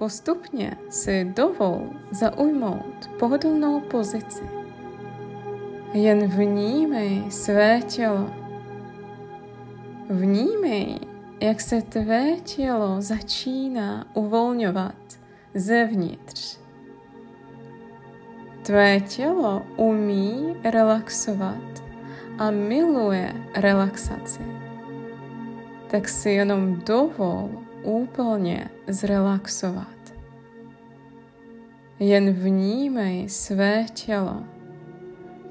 Postupně si dovol zaujmout pohodlnou pozici. Jen vnímej své tělo. Vnímej, jak se tvé tělo začíná uvolňovat zevnitř. Tvé tělo umí relaxovat a miluje relaxaci. Tak si jenom dovol úplně zrelaxovat. Jen vnímej své tělo,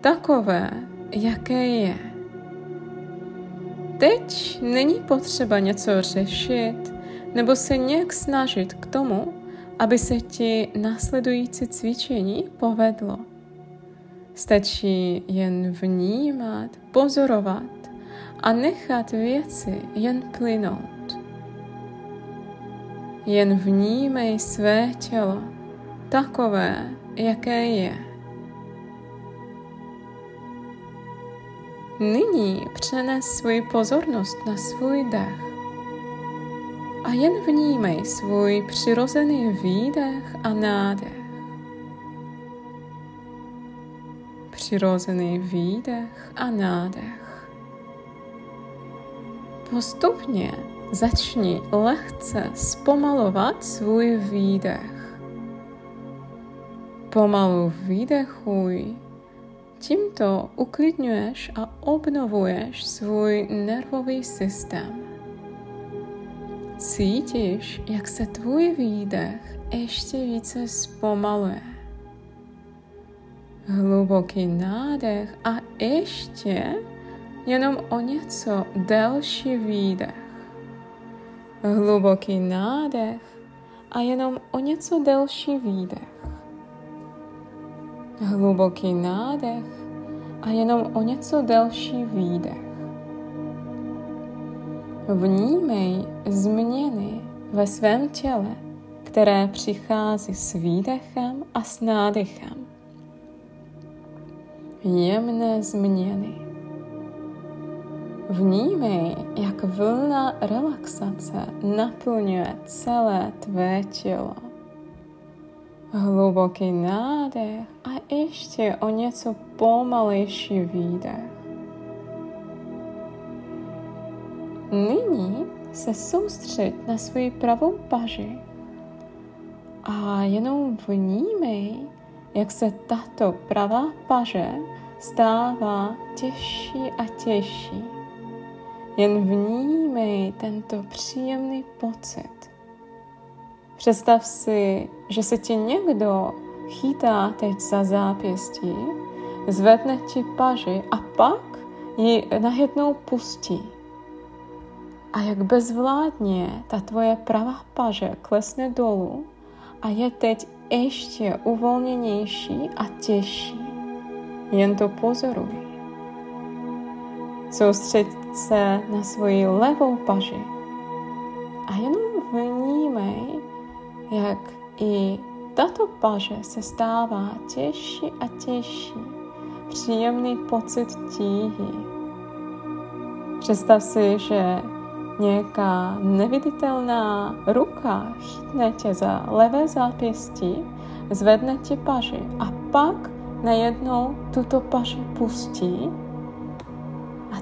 takové, jaké je. Teď není potřeba něco řešit nebo se nějak snažit k tomu, aby se ti následující cvičení povedlo. Stačí jen vnímat, pozorovat a nechat věci jen plynout. Jen vnímej své tělo, takové, jaké je. Nyní přenes svůj pozornost na svůj dech a jen vnímej svůj přirozený výdech a nádech. Přirozený výdech a nádech. Postupně začni lehce zpomalovat svůj výdech. Pomalu výdechuj, tímto uklidňuješ a obnovuješ svůj nervový systém. Cítíš, jak se tvůj výdech ještě více zpomaluje. Hluboký nádech a ještě jenom o něco delší výdech. Hluboký nádech a jenom o něco delší výdech. Hluboký nádech a jenom o něco delší výdech. Vnímej změny ve svém těle, které přichází s výdechem a s nádechem. Jemné změny. Vnímej, jak vlna relaxace naplňuje celé tvé tělo. Hluboký nádech a ještě o něco pomalejší výdech. Nyní se soustřeď na svoji pravou paži a jenom vnímej, jak se tato pravá paže stává těžší a těžší. Jen vnímej tento příjemný pocit. Představ si, že se ti někdo chytá teď za zápěstí, zvedne ti paži a pak ji najednou pustí a jak bezvládně ta tvoje pravá paže klesne dolů a je teď ještě uvolněnější a těžší. Jen to pozoruj. Soustřeď se na svoji levou paži a jenom vnímej, jak i tato paže se stává těžší a těžší. Příjemný pocit tíhy. Představ si, že nějaká neviditelná ruka chytne tě za levé zápěstí, zvedne ti paži a pak najednou tuto paži pustí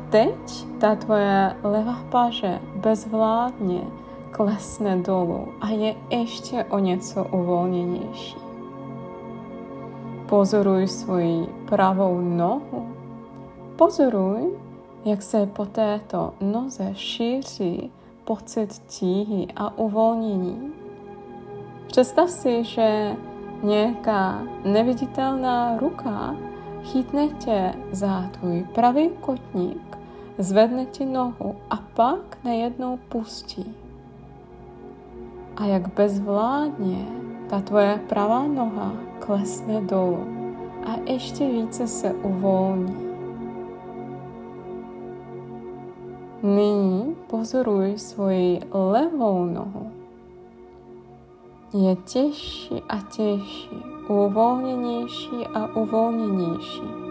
teď ta tvoje levá paže bezvládně klesne dolů a je ještě o něco uvolněnější. Pozoruj svoji pravou nohu. Pozoruj, jak se po této noze šíří pocit tíhy a uvolnění. Představ si, že nějaká neviditelná ruka chytne tě za tvůj pravý kotník, zvedne ti nohu a pak najednou pustí. A jak bezvládně ta tvoje pravá noha klesne dolů a ještě více se uvolní. Nyní pozoruj svoji levou nohu. Je těžší a těžší, uvolněnější a uvolněnější.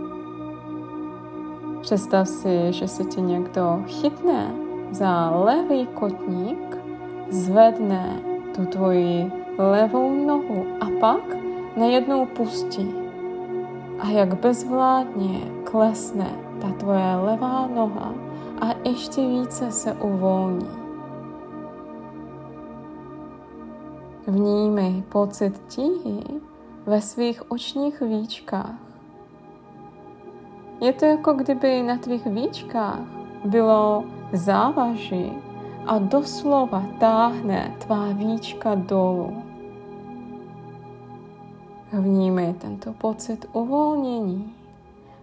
Představ si, že se ti někdo chytne za levý kotník, zvedne tu tvoji levou nohu a pak najednou pustí. A jak bezvládně klesne ta tvoje levá noha a ještě více se uvolní. Vnímej pocit tíhy ve svých očních víčkách. Je to jako kdyby na tvých víčkách bylo závaží a doslova táhne tvá víčka dolů. Vnímej tento pocit uvolnění.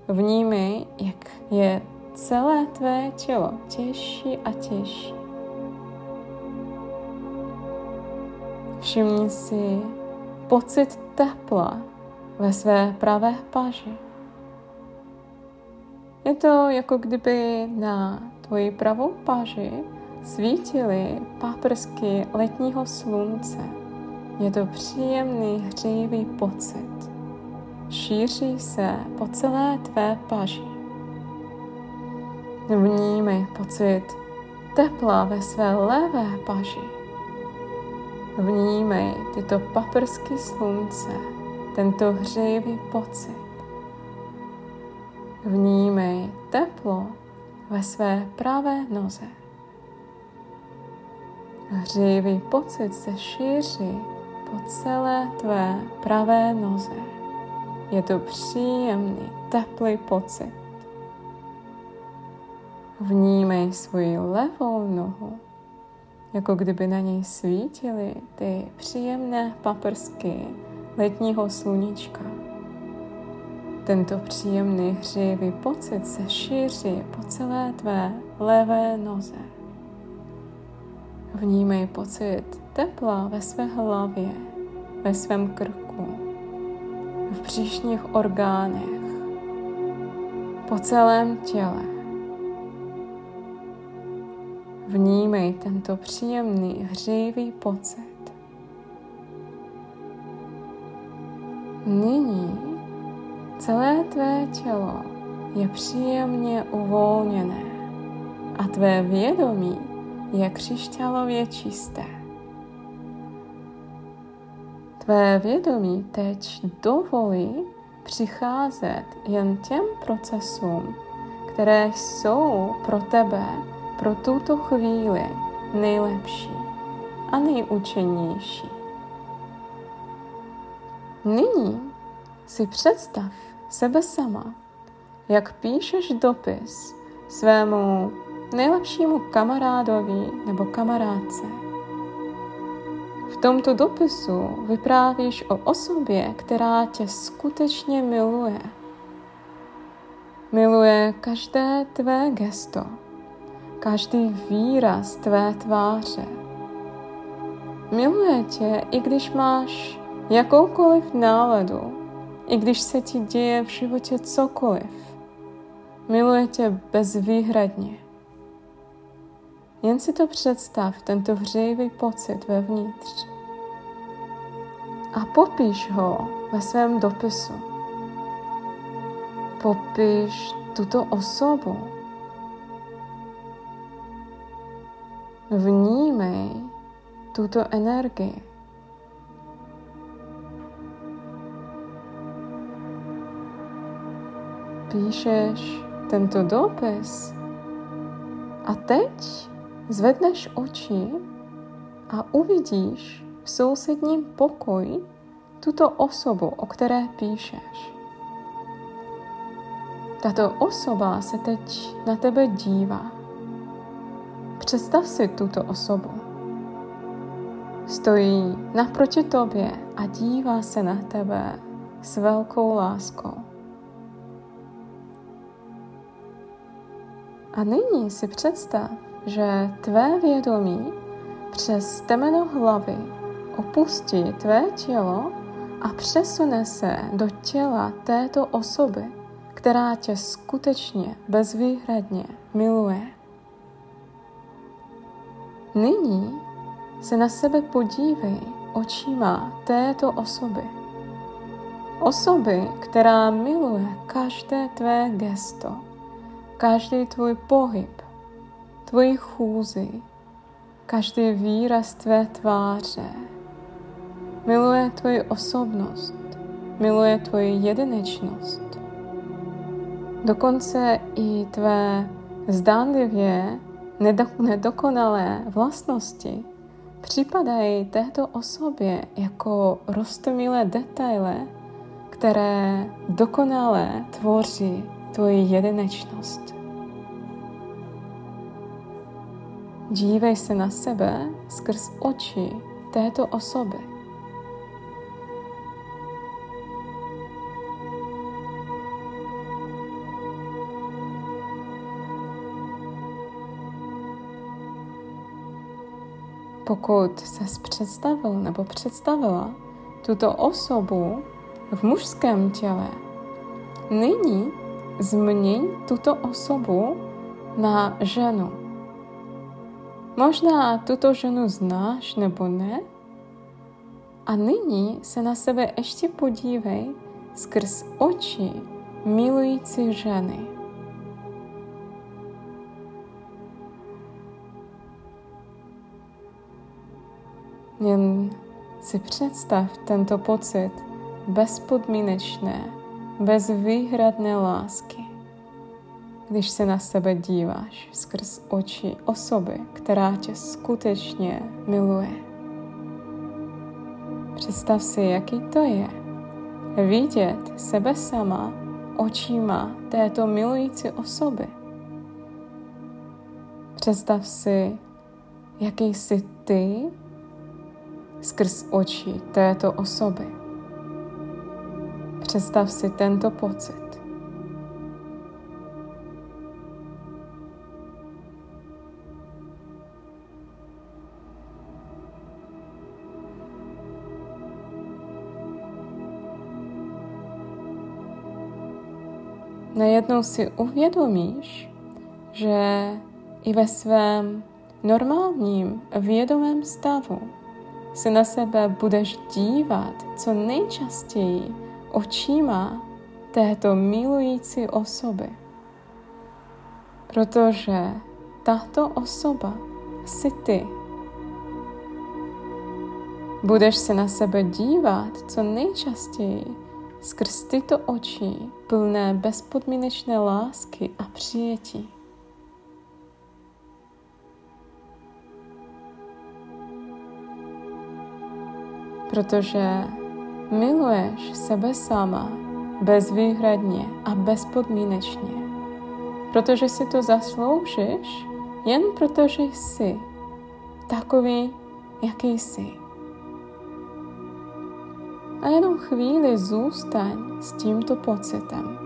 Vnímej, jak je celé tvé tělo těžší a těžší. Všimni si pocit tepla ve své pravé paži. Je to jako kdyby na tvoji pravou paži svítily paprsky letního slunce. Je to příjemný hřejivý pocit. Šíří se po celé tvé paži. Vnímej pocit tepla ve své levé paži. Vnímej tyto paprsky slunce, tento hřejivý pocit. Vnímej teplo ve své pravé noze. Hřejivý pocit se šíří po celé tvé pravé noze. Je to příjemný, teplý pocit. Vnímej svoji levou nohu, jako kdyby na něj svítily ty příjemné paprsky letního sluníčka. Tento příjemný hřívý pocit se šíří po celé tvé levé noze. Vnímej pocit tepla ve své hlavě, ve svém krku, v příšních orgánech, po celém těle. Vnímej tento příjemný hřívý pocit. Nyní Celé tvé tělo je příjemně uvolněné a tvé vědomí je křišťálově čisté. Tvé vědomí teď dovolí přicházet jen těm procesům, které jsou pro tebe pro tuto chvíli nejlepší a nejúčinnější. Nyní si představ, sebe sama, jak píšeš dopis svému nejlepšímu kamarádovi nebo kamarádce. V tomto dopisu vyprávíš o osobě, která tě skutečně miluje. Miluje každé tvé gesto, každý výraz tvé tváře. Miluje tě, i když máš jakoukoliv náladu, i když se ti děje v životě cokoliv, miluje tě bezvýhradně. Jen si to představ, tento hřejivý pocit vevnitř. A popíš ho ve svém dopisu. Popíš tuto osobu. Vnímej tuto energii. Píšeš tento dopis a teď zvedneš oči a uvidíš v sousedním pokoji tuto osobu, o které píšeš. Tato osoba se teď na tebe dívá. Představ si tuto osobu. Stojí naproti tobě a dívá se na tebe s velkou láskou. A nyní si představ, že tvé vědomí přes temeno hlavy opustí tvé tělo a přesune se do těla této osoby, která tě skutečně bezvýhradně miluje. Nyní se na sebe podívej očima této osoby. Osoby, která miluje každé tvé gesto, každý tvůj pohyb, tvoji chůzi, každý výraz tvé tváře, miluje tvoji osobnost, miluje tvoji jedinečnost. Dokonce i tvé zdánlivě nedokonalé vlastnosti připadají této osobě jako rostomilé detaily, které dokonale tvoří tvoji jedinečnost. Dívej se na sebe skrz oči této osoby. Pokud se představil nebo představila tuto osobu v mužském těle, nyní změň tuto osobu na ženu. Možná tuto ženu znáš nebo ne, a nyní se na sebe ještě podívej skrz oči milující ženy. Jen si představ tento pocit bezpodmínečné, bezvýhradné lásky, když se na sebe díváš skrz oči osoby, která tě skutečně miluje. Představ si, jaký to je vidět sebe sama očima této milující osoby. Představ si, jaký jsi ty skrz oči této osoby. Představ si tento pocit. Najednou si uvědomíš, že i ve svém normálním vědomém stavu se na sebe budeš dívat co nejčastěji očima této milující osoby. Protože tato osoba jsi ty. Budeš se na sebe dívat co nejčastěji skrz tyto oči plné bezpodmínečné lásky a přijetí. protože miluješ sebe sama bezvýhradně a bezpodmínečně, protože si to zasloužíš jen protože jsi takový, jaký jsi. A jenom chvíli zůstaň s tímto pocitem.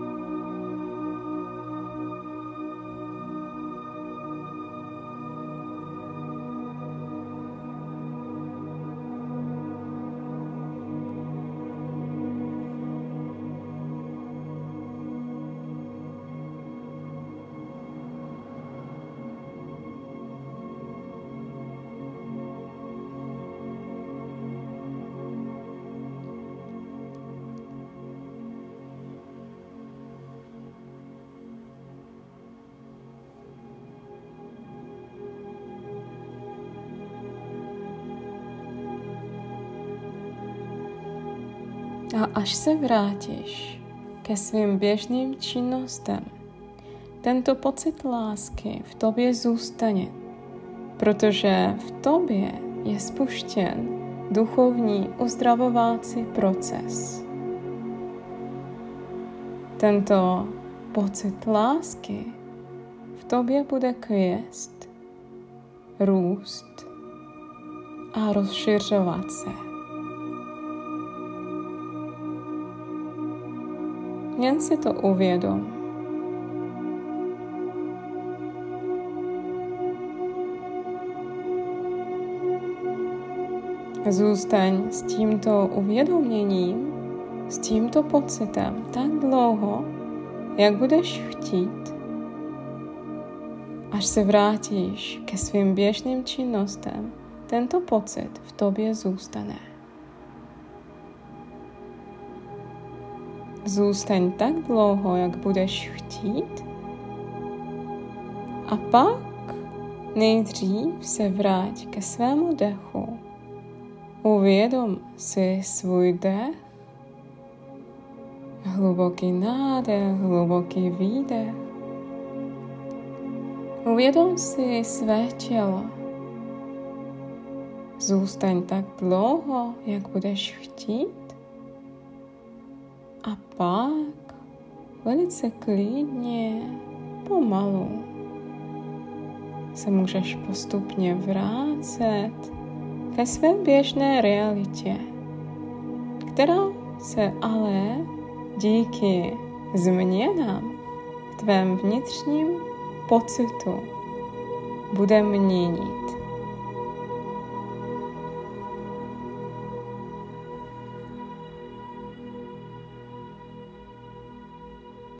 A až se vrátíš ke svým běžným činnostem, tento pocit lásky v tobě zůstane, protože v tobě je spuštěn duchovní uzdravovací proces. Tento pocit lásky v tobě bude kvěst, růst a rozšiřovat se. Jen si to uvědom. Zůstaň s tímto uvědoměním, s tímto pocitem tak dlouho, jak budeš chtít, až se vrátíš ke svým běžným činnostem, tento pocit v tobě zůstane. Zůstaň tak dlouho, jak budeš chtít. A pak nejdřív se vrať ke svému dechu. Uvědom si svůj dech, hluboký nádech, hluboký výdech. Uvědom si své tělo. Zůstaň tak dlouho, jak budeš chtít. A pak velice klidně, pomalu se můžeš postupně vrátit ke své běžné realitě, která se ale díky změnám v tvém vnitřním pocitu bude měnit.